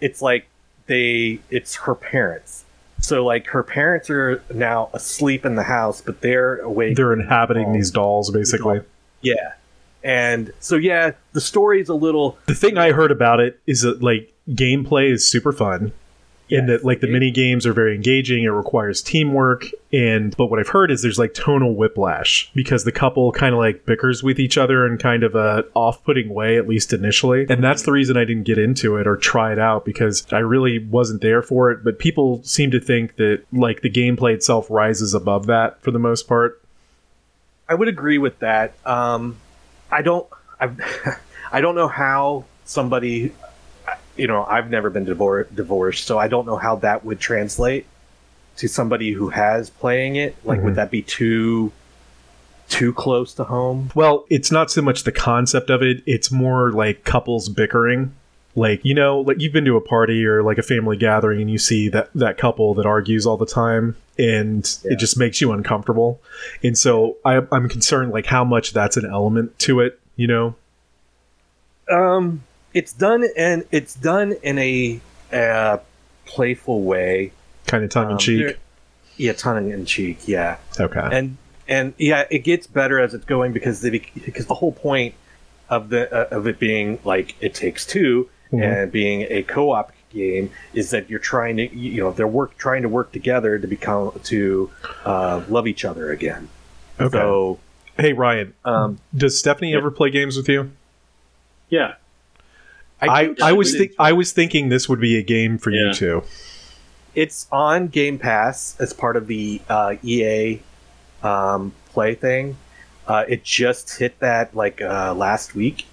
it's like they it's her parents so like her parents are now asleep in the house but they're awake They're inhabiting these dolls, basically. yeah and so yeah the story's a little The thing I heard about it is that like gameplay is super fun. And Yes. that like the It- mini games are very engaging. It requires teamwork, and but what I've heard is there's like tonal whiplash because the couple kind of like bickers with each other in kind of a off-putting way, at least initially. And that's the reason I didn't get into it or try it out because I really wasn't there for it. But people seem to think that like the gameplay itself rises above that for the most part. I would agree with that. Um, I don't. I, <laughs> I don't know how somebody. You know, I've never been divor- divorced, so I don't know how that would translate to somebody who has playing it. Like, Mhm. would that be too too close to home? Well, it's not so much the concept of it, it's more like couples bickering. Like, you know, like you've been to a party or like a family gathering and you see that that couple that argues all the time and Yeah. it just makes you uncomfortable. And so I, I'm concerned like how much that's an element to it, you know? Um, it's done and it's done in a uh, playful way. Kind of tongue in Um, cheek. there- Yeah, tongue in cheek. Yeah. Okay. and and yeah, it gets better as it's going because the because the whole point of the uh, of it being like it takes 2 Mhm. and being a co-op game is that you're trying to you know they're work trying to work together to become to uh, love each other again. Okay. So hey, Ryan, um, does Stephanie Yeah. ever play games with you? Yeah. I, do- I, was think I was thinking this would be a game for you Yeah. too. it's on Game Pass as part of the uh, EA um, play thing. Uh, it just hit that like uh, last week.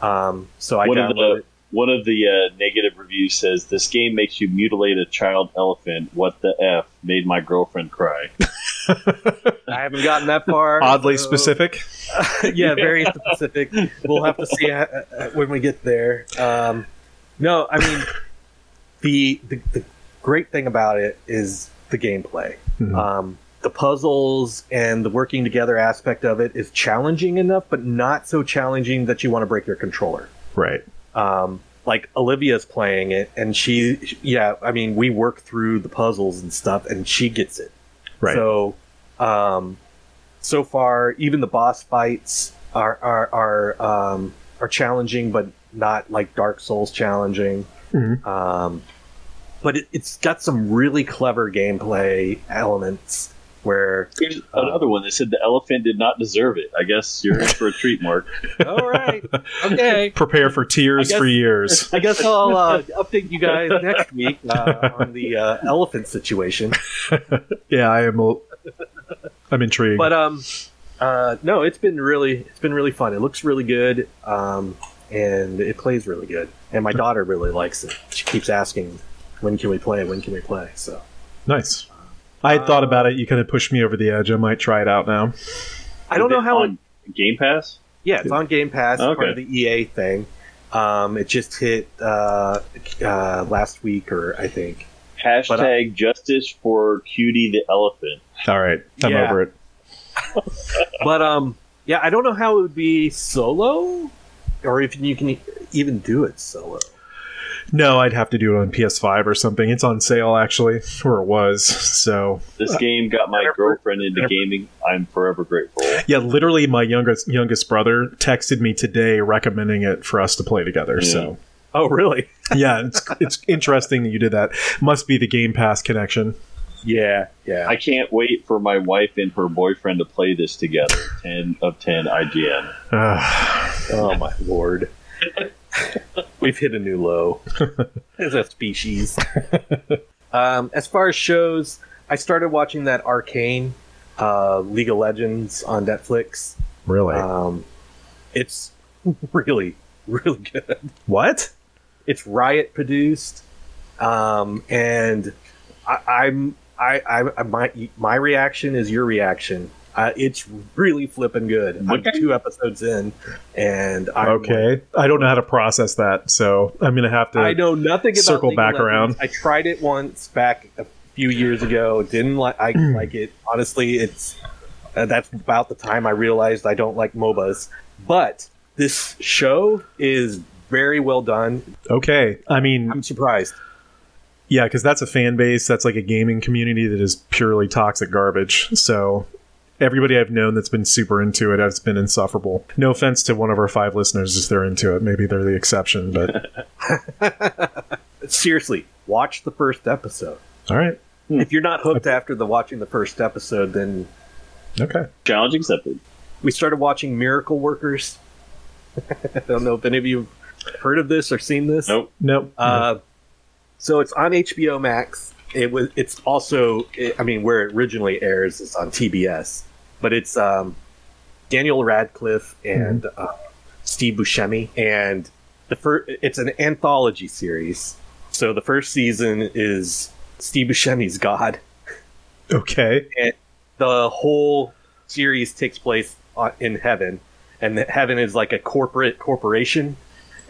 Um, so I One of downloaded. the one of the uh, negative reviews says this game makes you mutilate a child elephant. What the f made my girlfriend cry. <laughs> I haven't gotten that far. Oddly so- specific. <laughs> yeah, very specific. We'll have to see uh, uh, when we get there. Um, no, I mean the, the the great thing about it is the gameplay. Mhm. Um, the puzzles and the working together aspect of it is challenging enough, but not so challenging that you want to break your controller. Right. Um, like Olivia's playing it, and she, yeah, I mean, we work through the puzzles and stuff, and she gets it. Right. So, um, so far, even the boss fights are are are um, are challenging, but not like Dark Souls challenging. Mhm. Um, but it, it's got some really clever gameplay elements where. Here's another one that said the elephant did not deserve it. I guess you're in for a treat, Mark. <laughs> All right, okay. <laughs> Prepare for tears guess- for years. <laughs> I guess I'll uh, update you guys next week uh, on the uh, elephant situation. Yeah, I am. a- I'm intrigued. But um, uh, no, it's been really it's been really fun. It looks really good, um, and it plays really good. And my daughter really likes it. She keeps asking, "When can we play? When can we play?" So nice. I had thought about it. You kind of pushed me over the edge. I might try it out now. I don't know how. It, Game Pass. yeah, it's on Game Pass, part Okay. of the EA thing. Um, it just hit uh, uh, last week, or I think. Hashtag justice for Cutie the elephant. All right, I'm Yeah. over it. <laughs> But um, yeah, I don't know how it would be solo, or if you can even do it solo. No, I'd have to do it on PS5 or something. It's on sale actually, or it was. So This game got my girlfriend into gaming. I'm forever grateful. yeah, literally, my youngest youngest brother texted me today recommending it for us to play together. So Oh, really? <laughs> yeah, it's it's interesting that you did that. Must be the Game Pass connection. Yeah, yeah. I can't wait for my wife and her boyfriend to play this together. 10 of 10 IGN. <sighs> Oh my lord. <laughs> We've hit a new low <laughs> as a species. um, as far as shows, I started watching that Arcane uh, League of Legends on Netflix. really? Um, it's <laughs> really, really good. what? It's Riot produced, um, and I, I'm I, I, I my my reaction is your reaction. Uh, it's really flipping good. I'm two episodes in, and I'm Okay, I don't know how to process that, so I'm gonna have to. I know nothing about circle back around. I tried it once back a few years ago. Didn't like I like it. Honestly, it's uh, that's about the time I realized I don't like MOBAs. But this show is very well done. Okay, I mean, I'm surprised. yeah, because that's a fan base. That's like a gaming community that is purely toxic garbage. So everybody I've known that's been super into it has been insufferable. No offense to one of our five listeners if they're into it. Maybe they're the exception, but <laughs> Seriously, watch the first episode. all right, If you're not hooked after the watching the first episode, then okay. Challenge accepted. we started watching Miracle Workers. I <laughs> don't know if any of you have heard of this or seen this. Nope. Nope. Uh, so it's on HBO Max. It was. It's also. I mean, where it originally airs is on TBS, but it's um, Daniel Radcliffe and uh, Steve Buscemi, and the first. It's an anthology series. So the first season is Steve Buscemi's God. okay. And the whole series takes place in heaven, and heaven is like a corporate corporation,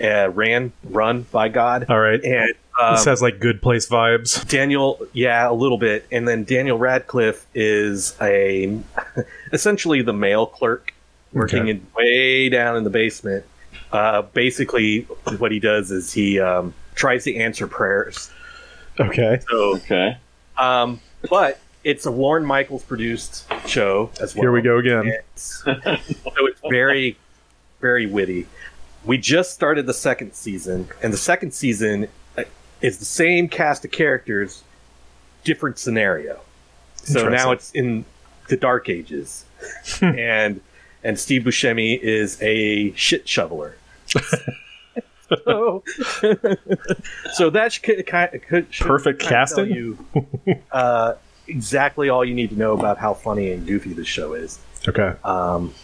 uh, ran run by God, All right. and um, this has like good place vibes. <laughs> Daniel, yeah, a little bit, and then Daniel Radcliffe is a <laughs> essentially the mail clerk working Okay. in way down in the basement. Uh, basically, what he does is he um, tries to answer prayers. Okay. So, Okay. um, but it's a Lorne Michaels produced show as well. Here we go again. It's, so it's very, very witty. We just started the second season, and the second season is the same cast of characters, different scenario. So now it's in the Dark Ages, <laughs> and and Steve Buscemi is a shit shoveler. <laughs> so, so that should, kind of, could, should Perfect casting? You, uh, exactly all you need to know about how funny and goofy this show is. Okay. Um,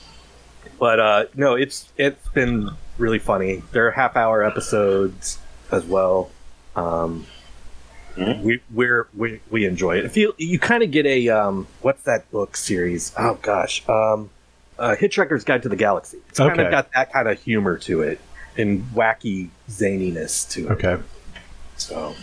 but uh, no, it's it's been really funny. There are half hour episodes as well. Um, Mhm. we we're, we we enjoy it. If you you kind of get a um, what's that book series? Oh gosh, um, uh, Hitchhiker's Guide to the Galaxy. It's kind Okay. of got that kind of humor to it and wacky zaniness to it. Okay. So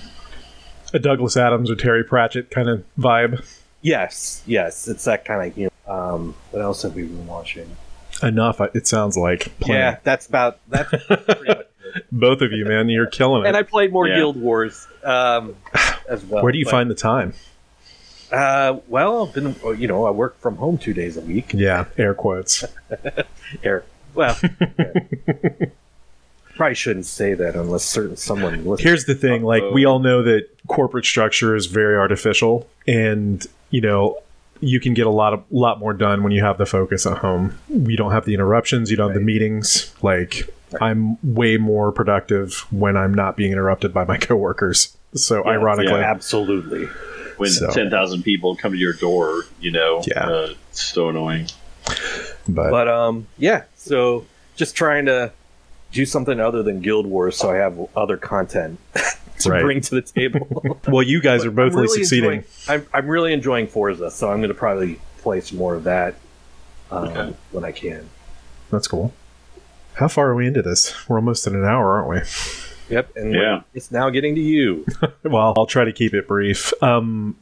A Douglas Adams or Terry Pratchett kind of vibe. yes, yes, it's that kind of humor. Um, what else have we been watching? Enough. It sounds like. Plenty. Yeah, that's about that's pretty <laughs> much. Both of you, man, you're killing it. and. I played more Yeah. Guild Wars um, <sighs> as well. Where do you but, find the time? Uh, well, I've been you know I work from home two days a week. Yeah, air quotes. <laughs> air. well, yeah. <laughs> probably shouldn't say that unless certain someone listens. Here's the thing: like we all know that corporate structure is very artificial, and you know you can get a lot of lot more done when you have the focus at home. You don't have the interruptions. You don't have the meetings. Like I'm way more productive when I'm not being interrupted by my <laughs> coworkers. So ironically, yeah. Absolutely. When So- 10,000 people come to your door, you know, Yeah. uh, it's so annoying. but, But um, yeah. So just trying to do something other than Guild Wars, so I have other content <laughs> to Right. bring to the table. <laughs> well, you guys are both really succeeding. enjoying- I'm, I'm really enjoying Forza, so I'm going to probably play some more of that um, Okay. when I can. That's cool. How far are we into this? We're almost in an hour, aren't we? Yep, and Yeah. it's now getting to you. <laughs> well, I'll try to keep it brief. Um,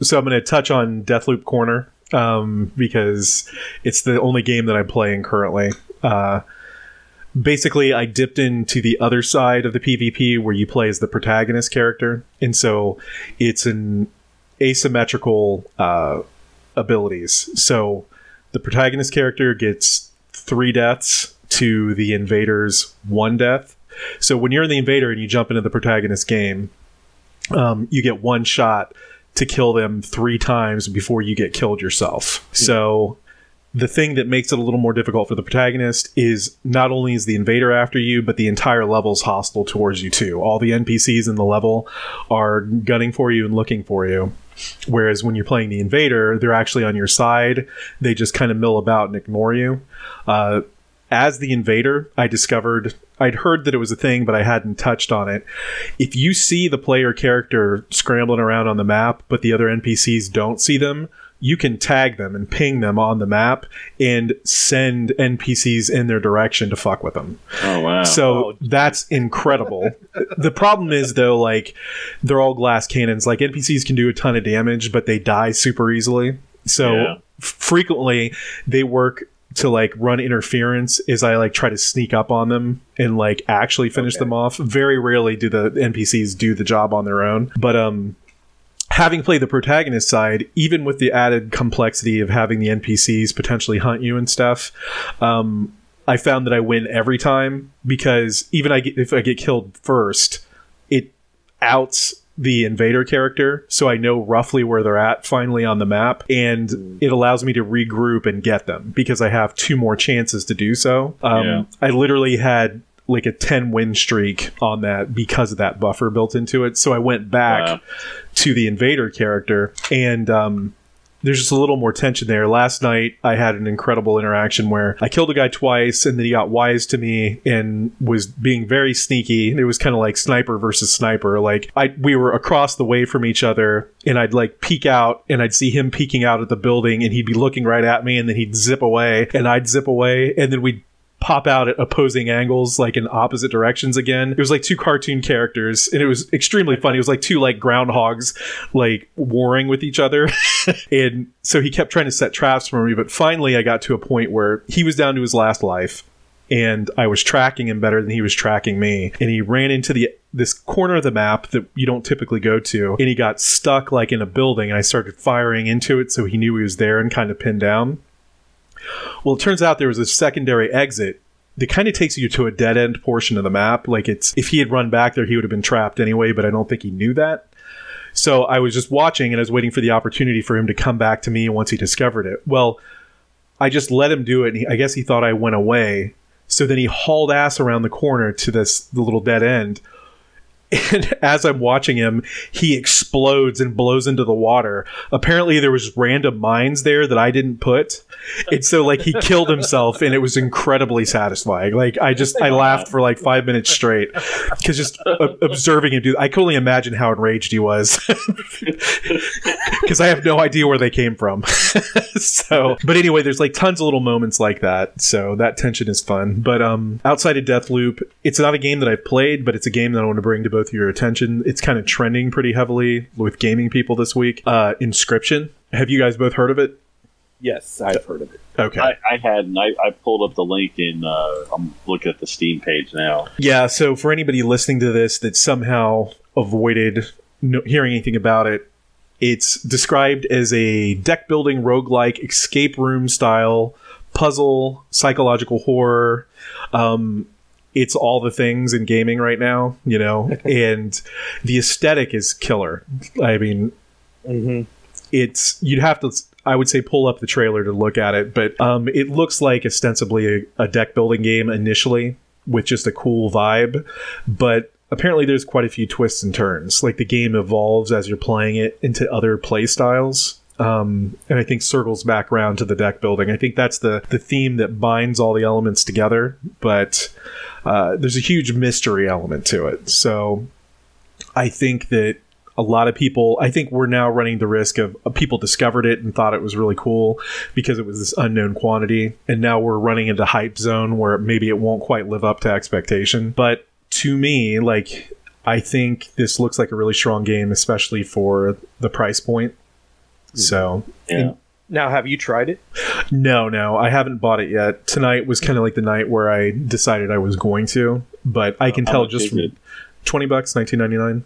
so I'm going to touch on Deathloop Corner um, because it's the only game that I'm playing currently. Uh, basically, I dipped into the other side of the PvP where you play as the protagonist character, and so it's an asymmetrical uh, abilities. So the protagonist character gets three deaths to the invader's one death. So when you're the invader and you jump into the protagonist game, um, you get one shot to kill them three times before you get killed yourself. So the thing that makes it a little more difficult for the protagonist is not only is the invader after you, but the entire level's hostile towards you too. All the NPCs in the level are gunning for you and looking for you. Whereas when you're playing the invader, they're actually on your side. They just kind of mill about and ignore you. Uh, as the invader, I discovered I'd heard that it was a thing, but I hadn't touched on it. If you see the player character scrambling around on the map, but the other NPCs don't see them, you can tag them and ping them on the map and send NPCs in their direction to fuck with them. Oh wow. So Oh, that's incredible. the problem is though, like they're all glass cannons. Like NPCs can do a ton of damage, but they die super easily. So Yeah. f- frequently they work to like run interference is I like try to sneak up on them and like actually finish Okay. them off. Very rarely do the NPCs do the job on their own. But um having played the protagonist side, even with the added complexity of having the NPCs potentially hunt you and stuff, um, I found that I win every time because even I get, if I get killed first, it outs the invader character, so I know roughly where they're at finally on the map, and it allows me to regroup and get them because I have two more chances to do so. Um, Yeah. I literally had like a 10 win streak on that because of that buffer built into it. So I went back Wow. to the invader character and um there's just a little more tension there. Last night, I had an incredible interaction where I killed a guy twice, and then he got wise to me and was being very sneaky. It was kind of like sniper versus sniper. Like I, we were across the way from each other, and I'd like peek out, and I'd see him peeking out at the building, and he'd be looking right at me, and then he'd zip away, and I'd zip away, and then we'd pop out at opposing angles, like in opposite directions again. It was like two cartoon characters, and it was extremely funny. It was like two like groundhogs, like warring with each other. <laughs> and so he kept trying to set traps for me, but finally I got to a point where he was down to his last life. And I was tracking him better than he was tracking me. And he ran into the this corner of the map that you don't typically go to. And he got stuck like in a building. And I started firing into it so he knew he was there and kind of pinned down. Well, it turns out there was a secondary exit that kind of takes you to a dead end portion of the map. Like it's if he had run back there, he would have been trapped anyway, but I don't think he knew that. So I was just watching and I was waiting for the opportunity for him to come back to me once he discovered it. Well, I just let him do it. And he, I guess he thought I went away. So then he hauled ass around the corner to this the little dead end. And <laughs> as I'm watching him, he explodes and blows into the water. Apparently, there was random mines there that I didn't put, and so like he killed himself, and it was incredibly satisfying. Like I just I laughed for like five minutes straight because just uh, observing him do. I could only imagine how enraged he was <laughs> because I have no idea where they came from. <laughs> so, but anyway, there's like tons of little moments like that. So that tension is fun. But um, outside of Deathloop, it's not a game that I've played, but it's a game that I want to bring to both of your attention. It's kind of trending pretty heavily with gaming people this week. Uh, Inscryption. Have you guys both heard of it? Yes, I've heard of it. Okay. I, I had, and I, I pulled up the link, and uh, I'm looking at the Steam page now. Yeah, so for anybody listening to this that somehow avoided no, hearing anything about it, it's described as a deck building roguelike escape room style puzzle, psychological horror. Um, it's all the things in gaming right now, you know, <laughs> and the aesthetic is killer. I mean, Mm-hmm. it's you'd have to i would say pull up the trailer to look at it but um, it looks like ostensibly a, a deck building game initially with just a cool vibe but apparently there's quite a few twists and turns like the game evolves as you're playing it into other play styles um, and I think circles back around to the deck building. I think that's the the theme that binds all the elements together. But uh, there's a huge mystery element to it. So I think that a lot of people, I think we're now running the risk of uh, people discovered it and thought it was really cool because it was this unknown quantity. And now we're running into hype zone where maybe it won't quite live up to expectation. But to me, like, I think this looks like a really strong game, especially for the price point. Mm-hmm. So, Yeah. Now, have you tried it? no, no, I haven't bought it yet. Tonight was kind of like the night where I decided I was going to, but I can How tell just from 20 bucks, 1999.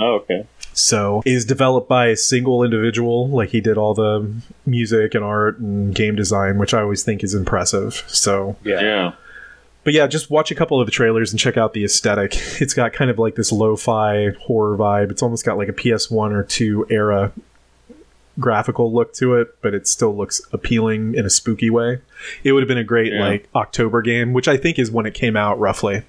Oh, okay. So is developed by a single individual, like he did all the music and art and game design, which I always think is impressive. So, Yeah. but yeah, just watch a couple of the trailers and check out the aesthetic. It's got kind of like this lo-fi horror vibe. It's almost got like a PS1 or 2 era graphical look to it, but it still looks appealing in a spooky way. It would have been a great Yeah. like October game, which I think is when it came out roughly.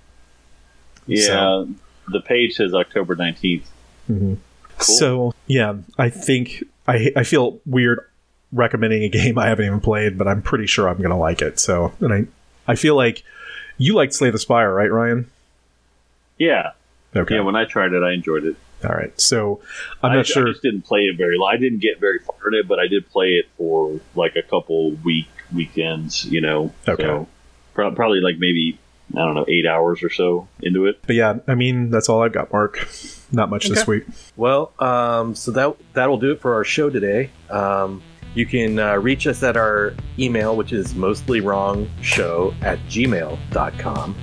Yeah. So- The page says October 19th. Mm-hmm. Cool. So yeah, I think I I feel weird recommending a game I haven't even played, but I'm pretty sure I'm gonna like it. So and I I feel like you liked Slay the Spire, right, Ryan? Yeah. Okay. Yeah. When I tried it, I enjoyed it. All right. So I'm I, not sure. I just didn't play it very long. I didn't get very far in it, but I did play it for like a couple week weekends. You know. Okay. So pro- probably like maybe I don't know eight hours or so into it. But yeah, I mean that's all I've got, Mark. <laughs> Not much this week. Well, um, so that that'll do it for our show today. Um, you can uh, reach us at our email, which is mostly wrong show at gmail.com.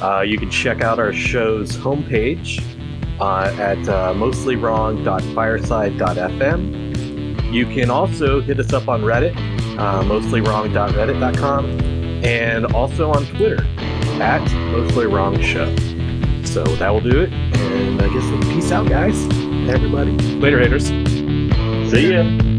Uh, you can check out our show's homepage uh, at uh, mostlyWrong.fireside.fm. You can also hit us up on Reddit, uh, mostlywrong.reddit.com, and also on Twitter at Mostly Wrong Show. So that will do it. And I guess peace out, guys. Everybody. Later, haters. See ya.